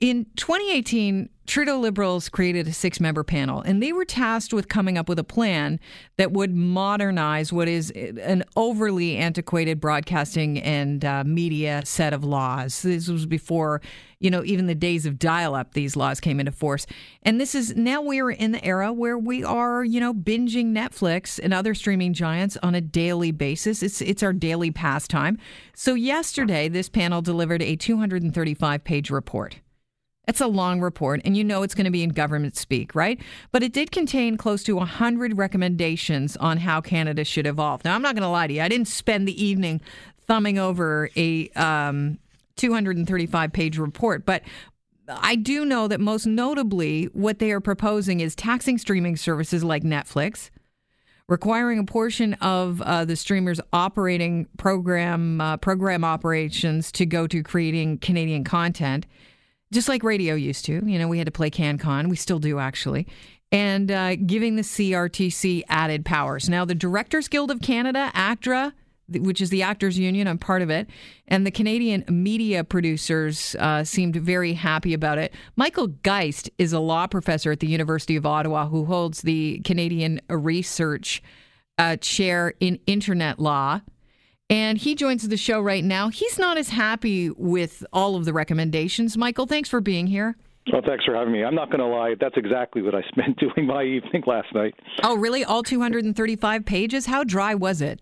In 2018, Trudeau Liberals created a six member panel, and they were tasked with coming up with a plan that would modernize what is an overly antiquated broadcasting and uh, media set of laws. This was before, you know, even the days of dial up, these laws came into force. And this is now we're in the era where we are, you know, binging Netflix and other streaming giants on a daily basis. It's, it's our daily pastime. So, yesterday, this panel delivered a 235 page report. It's a long report, and you know it's going to be in government speak, right? But it did contain close to 100 recommendations on how Canada should evolve. Now, I'm not going to lie to you, I didn't spend the evening thumbing over a um, 235 page report, but I do know that most notably, what they are proposing is taxing streaming services like Netflix, requiring a portion of uh, the streamers' operating program uh, program operations to go to creating Canadian content just like radio used to. You know, we had to play CanCon. We still do, actually. And uh, giving the CRTC added powers. Now, the Directors Guild of Canada, ACTRA, which is the Actors Union, I'm part of it, and the Canadian media producers uh, seemed very happy about it. Michael Geist is a law professor at the University of Ottawa who holds the Canadian Research uh, Chair in Internet Law. And he joins the show right now. He's not as happy with all of the recommendations. Michael, thanks for being here. Well, thanks for having me. I'm not going to lie. That's exactly what I spent doing my evening last night. Oh, really? All 235 pages? How dry was it?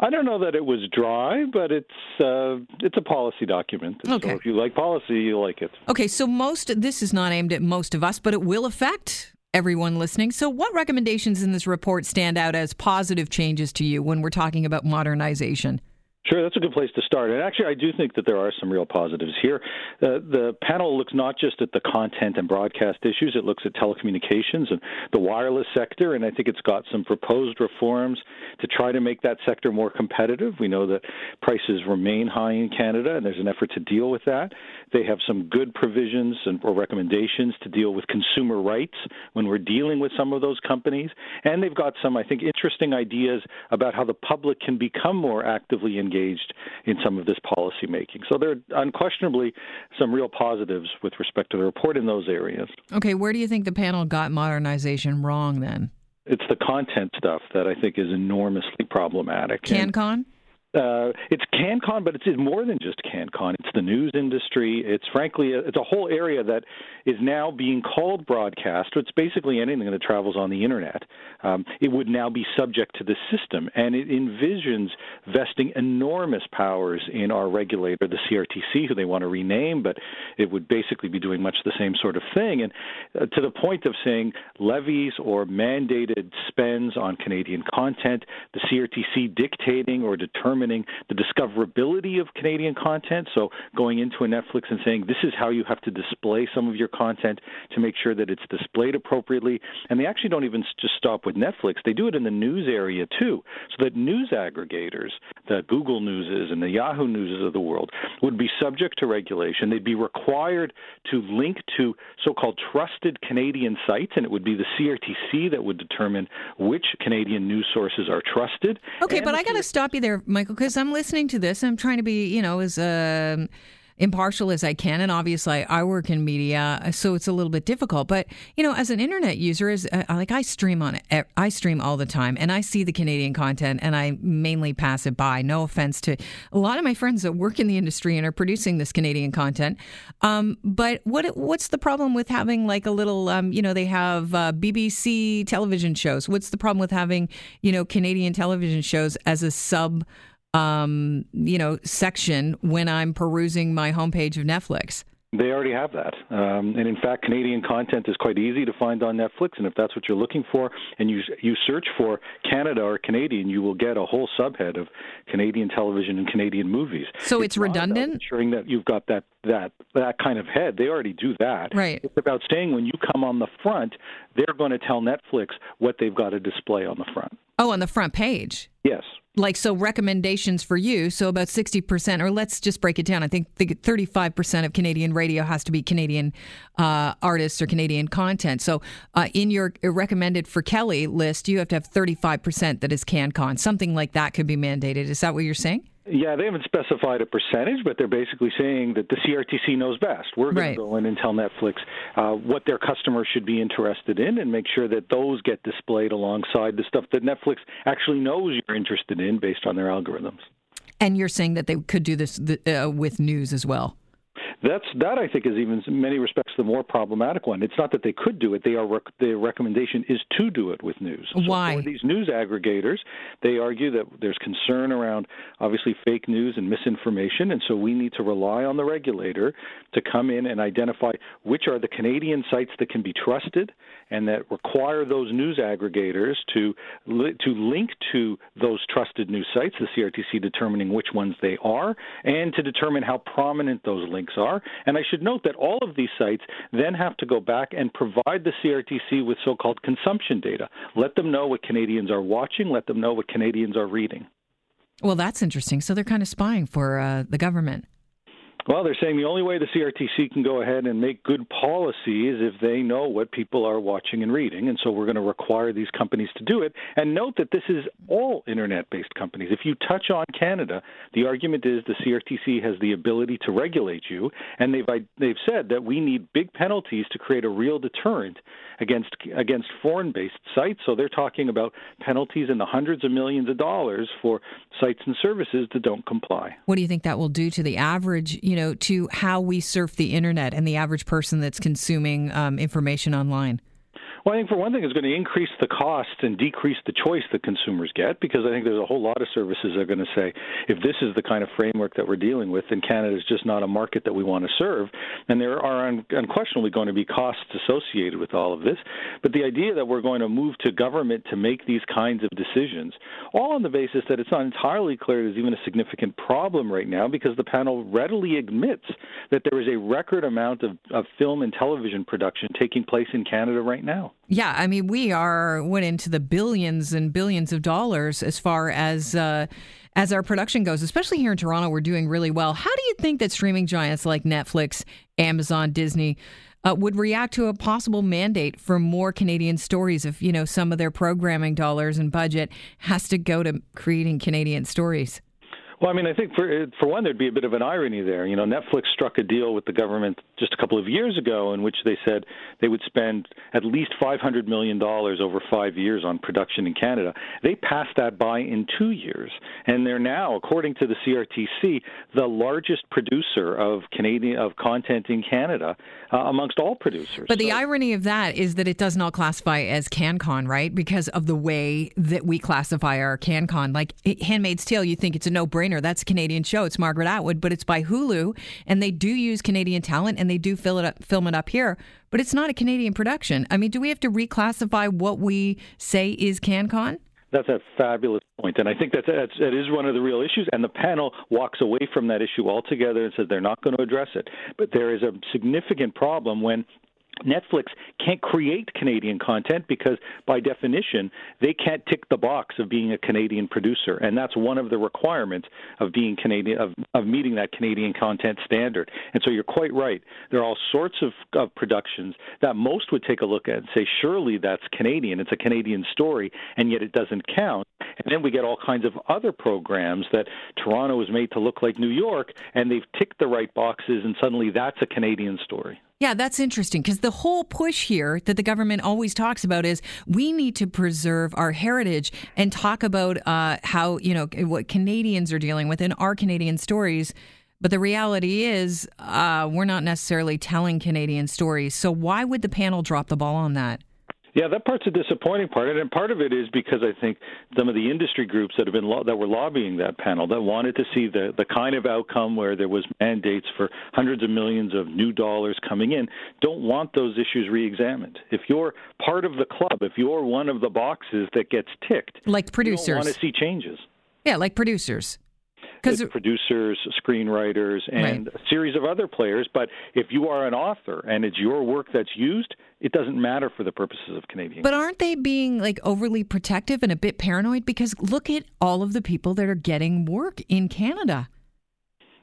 I don't know that it was dry, but it's uh, it's a policy document. Okay. So if you like policy, you like it. Okay, so most this is not aimed at most of us, but it will affect everyone listening. So, what recommendations in this report stand out as positive changes to you when we're talking about modernization? Sure, that's a good place to start. And actually, I do think that there are some real positives here. Uh, the panel looks not just at the content and broadcast issues, it looks at telecommunications and the wireless sector. And I think it's got some proposed reforms to try to make that sector more competitive. We know that prices remain high in Canada, and there's an effort to deal with that. They have some good provisions and or recommendations to deal with consumer rights when we're dealing with some of those companies. And they've got some, I think, interesting ideas about how the public can become more actively engaged in some of this policy making. So there are unquestionably some real positives with respect to the report in those areas. Okay, where do you think the panel got modernization wrong then? It's the content stuff that I think is enormously problematic. CanCon? Uh, it's CanCon, but it's more than just CanCon. It's the news industry. It's frankly, a, it's a whole area that is now being called broadcast. It's basically anything that travels on the internet. Um, it would now be subject to the system, and it envisions vesting enormous powers in our regulator, the CRTC, who they want to rename, but it would basically be doing much the same sort of thing. And uh, to the point of saying levies or mandated spends on Canadian content, the CRTC dictating or determining determining the discoverability of Canadian content. So going into a Netflix and saying this is how you have to display some of your content to make sure that it's displayed appropriately. And they actually don't even just stop with Netflix; they do it in the news area too, so that news aggregators, the Google Newses and the Yahoo Newses of the world, would be subject to regulation. They'd be required to link to so-called trusted Canadian sites, and it would be the CRTC that would determine which Canadian news sources are trusted. Okay, but I got to stop you there, Michael because I'm listening to this. And I'm trying to be, you know, as um, impartial as I can, and obviously I work in media, so it's a little bit difficult. But you know, as an internet user, as uh, like I stream on it, I stream all the time, and I see the Canadian content, and I mainly pass it by. No offense to a lot of my friends that work in the industry and are producing this Canadian content. Um, but what what's the problem with having like a little, um, you know, they have uh, BBC television shows. What's the problem with having you know Canadian television shows as a sub? Um, you know, section when I'm perusing my homepage of Netflix. They already have that. Um, and in fact, Canadian content is quite easy to find on Netflix. And if that's what you're looking for, and you you search for Canada or Canadian, you will get a whole subhead of Canadian television and Canadian movies. So it's, it's redundant. Ensuring that you've got that that that kind of head. They already do that. Right. It's about saying when you come on the front, they're going to tell Netflix what they've got to display on the front. Oh, on the front page. Yes. Like so recommendations for you so about 60% or let's just break it down. I think 35% of canadian radio has to be canadian uh, artists or canadian content. So uh, in your recommended for kelly list you have to have 35% that is cancon. Something like that could be mandated. Is that what you're saying Yeah, they haven't specified a percentage, but they're basically saying that the CRTC knows best. We're going Right. to go in and tell Netflix uh, what their customers should be interested in and make sure that those get displayed alongside the stuff that Netflix actually knows you're interested in based on their algorithms. And you're saying that they could do this uh, with news as well. That's that I think is even in many respects the more problematic one. It's not that they could do it; they are rec- the recommendation is to do it with news. So Why? for these news aggregators, they argue that there's concern around obviously fake news and misinformation, and so we need to rely on the regulator to come in and identify which are the Canadian sites that can be trusted and that require those news aggregators to li- to link to those trusted news sites. The CRTC determining which ones they are and to determine how prominent those links are. And I should note that all of these sites then have to go back and provide the CRTC with so-called consumption data. Let them know what Canadians are watching. Let them know what Canadians are reading. Well, that's interesting. So they're kind of spying for uh, the government. Well, they're saying the only way the CRTC can go ahead and make good policy is if they know what people are watching and reading. And so we're going to require these companies to do it. And note that this is all internet based companies. If you touch on Canada, the argument is the CRTC has the ability to regulate you. And they've, they've said that we need big penalties to create a real deterrent against, against foreign based sites. So they're talking about penalties in the hundreds of millions of dollars for sites and services that don't comply. What do you think that will do to the average, you know, to how we surf the internet and the average person that's consuming um, information online? Well, I think for one thing, it's going to increase the cost and decrease the choice that consumers get because I think there's a whole lot of services that are going to say if this is the kind of framework that we're dealing with, then Canada is just not a market that we want to serve. And there are un- unquestionably going to be costs associated with all of this. But the idea that we're going to move to government to make these kinds of decisions, all on the basis that it's not entirely clear there's even a significant problem right now because the panel readily admits that there is a record amount of, of film and television production taking place in Canada right now. Yeah, I mean, we are went into the billions and billions of dollars as far as uh, as our production goes. Especially here in Toronto, we're doing really well. How do you think that streaming giants like Netflix, Amazon, Disney uh, would react to a possible mandate for more Canadian stories? If you know some of their programming dollars and budget has to go to creating Canadian stories. Well, I mean, I think for for one, there'd be a bit of an irony there. You know, Netflix struck a deal with the government just a couple of years ago in which they said they would spend at least five hundred million dollars over five years on production in Canada. They passed that by in two years, and they're now, according to the CRTC, the largest producer of Canadian of content in Canada uh, amongst all producers. But the irony of that is that it does not classify as CanCon, right? Because of the way that we classify our CanCon. Like Handmaid's Tale, you think it's a no-brainer. That's a Canadian show. It's Margaret Atwood, but it's by Hulu, and they do use Canadian talent and they do fill it up, film it up here. But it's not a Canadian production. I mean, do we have to reclassify what we say is CanCon? That's a fabulous point, and I think that's, that's that is one of the real issues. And the panel walks away from that issue altogether and says they're not going to address it. But there is a significant problem when Netflix can't create Canadian content because, by definition, they can't tick the box of being a Canadian producer, and that's one of the requirements of being Canadian of, of meeting that Canadian content standard. And so you're quite right. There are all sorts of, of productions that most would take a look at and say, surely that's Canadian. It's a Canadian story, and yet it doesn't count. And then we get all kinds of other programs that Toronto is made to look like New York, and they've ticked the right boxes, and suddenly that's a Canadian story. Yeah, that's interesting because the whole push here that the government always talks about is we need to preserve our heritage and talk about uh, how, you know, what Canadians are dealing with in our Canadian stories. But the reality is, uh, we're not necessarily telling Canadian stories. So why would the panel drop the ball on that? Yeah, that part's a disappointing part, and part of it is because I think some of the industry groups that have been lo- that were lobbying that panel that wanted to see the the kind of outcome where there was mandates for hundreds of millions of new dollars coming in don't want those issues re-examined. If you're part of the club, if you're one of the boxes that gets ticked, Like you don't producers. want to see changes. Yeah, like producers. Because producers, screenwriters, and a series of other players. But if you are an author and it's your work that's used, it doesn't matter for the purposes of Canadian. But aren't they being like overly protective and a bit paranoid? Because look at all of the people that are getting work in Canada.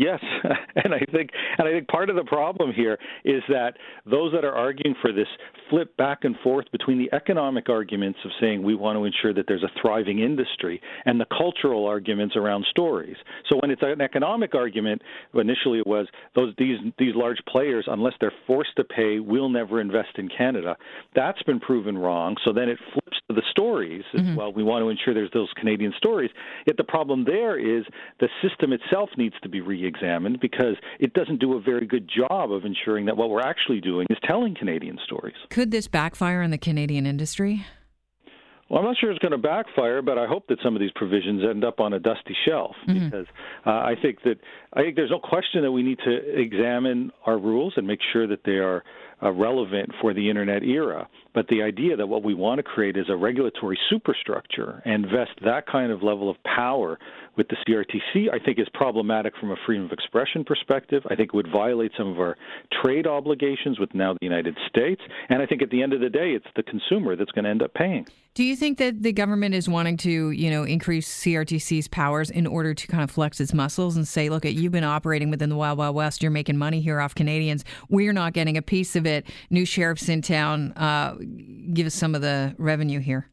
Yes, and I think and I think part of the problem here is that those that are arguing for this flip back and forth between the economic arguments of saying we want to ensure that there's a thriving industry and the cultural arguments around stories. So when it's an economic argument, initially it was those these these large players unless they're forced to pay will never invest in Canada. That's been proven wrong. So then it flips to the stories mm-hmm. well. We want to ensure there's those Canadian stories. Yet the problem there is the system itself needs to be re examined because it doesn't do a very good job of ensuring that what we're actually doing is telling Canadian stories. Could this backfire on the Canadian industry? Well, I'm not sure it's going to backfire, but I hope that some of these provisions end up on a dusty shelf mm-hmm. because uh, I think that I think there's no question that we need to examine our rules and make sure that they are uh, relevant for the internet era. But the idea that what we want to create is a regulatory superstructure and vest that kind of level of power with the CRTC, I think is problematic from a freedom of expression perspective. I think it would violate some of our trade obligations with now the United States. And I think at the end of the day, it's the consumer that's going to end up paying. Do you think that the government is wanting to, you know, increase CRTC's powers in order to kind of flex its muscles and say, look, you've been operating within the Wild Wild West, you're making money here off Canadians, we're not getting a piece of it. New sheriffs in town, uh, give us some of the revenue here.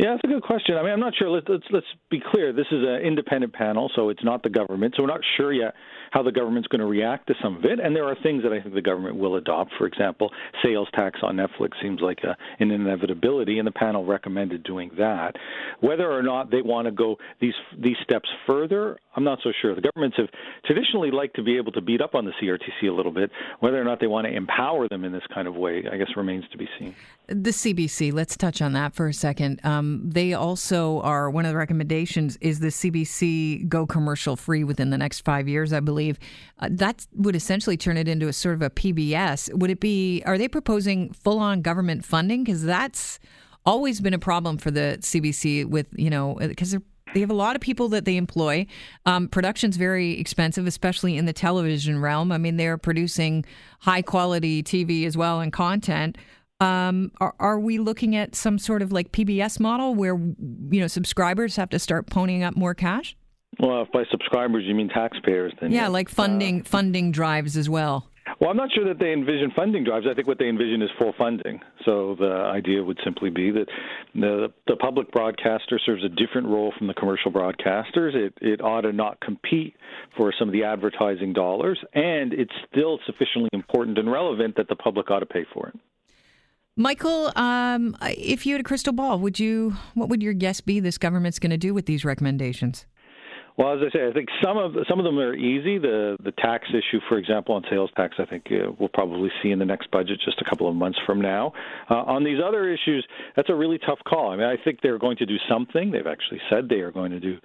Yeah, that's a good question. I mean, I'm not sure. Let's let's, let's be clear. This is an independent panel, so it's not the government. So we're not sure yet how the government's going to react to some of it. And there are things that I think the government will adopt. For example, sales tax on Netflix seems like a, an inevitability, and the panel recommended doing that. Whether or not they want to go these these steps further, I'm not so sure. The governments have traditionally liked to be able to beat up on the CRTC a little bit. Whether or not they want to empower them in this kind of way, I guess remains to be seen. The CBC. Let's touch on that for a second. Um, they also are one of the recommendations is the CBC go commercial free within the next five years, I believe. Uh, that would essentially turn it into a sort of a PBS. Would it be? Are they proposing full on government funding? Because that's always been a problem for the CBC with you know because they have a lot of people that they employ. Um, production's very expensive, especially in the television realm. I mean, they're producing high quality TV as well and content. Um, are, are we looking at some sort of like PBS model where you know subscribers have to start ponying up more cash? Well, if by subscribers you mean taxpayers, then yeah, like funding uh, funding drives as well. Well, I'm not sure that they envision funding drives. I think what they envision is full funding. So the idea would simply be that the the public broadcaster serves a different role from the commercial broadcasters. It it ought to not compete for some of the advertising dollars, and it's still sufficiently important and relevant that the public ought to pay for it. Michael, um, if you had a crystal ball, would you? What would your guess be? This government's going to do with these recommendations? Well, as I say, I think some of some of them are easy. The the tax issue, for example, on sales tax, I think uh, we'll probably see in the next budget just a couple of months from now. Uh, on these other issues, that's a really tough call. I mean, I think they're going to do something. They've actually said they are going to do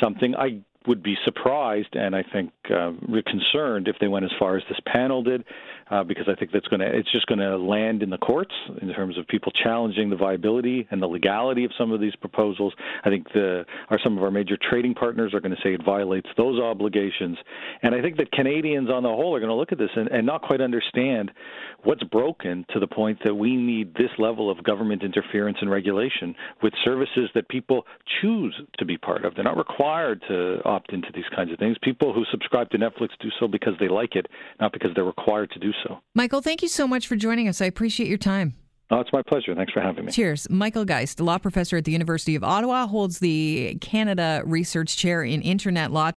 something. I would be surprised and I think uh, concerned if they went as far as this panel did, uh, because I think that's going to it's just going to land in the courts in terms of people challenging the viability and the legality of some of these proposals. I think the are some of our major trading partners are going to say it violates those obligations, and I think that Canadians on the whole are going to look at this and, and not quite understand what's broken to the point that we need this level of government interference and regulation with services that people choose to be part of. They're not required to opt into these kinds of things. People who subscribe to Netflix do so because they like it, not because they're required to do so. Michael, thank you so much for joining us. I appreciate your time. Oh, it's my pleasure. Thanks for having me. Cheers. Michael Geist, law professor at the University of Ottawa, holds the Canada Research Chair in Internet Law.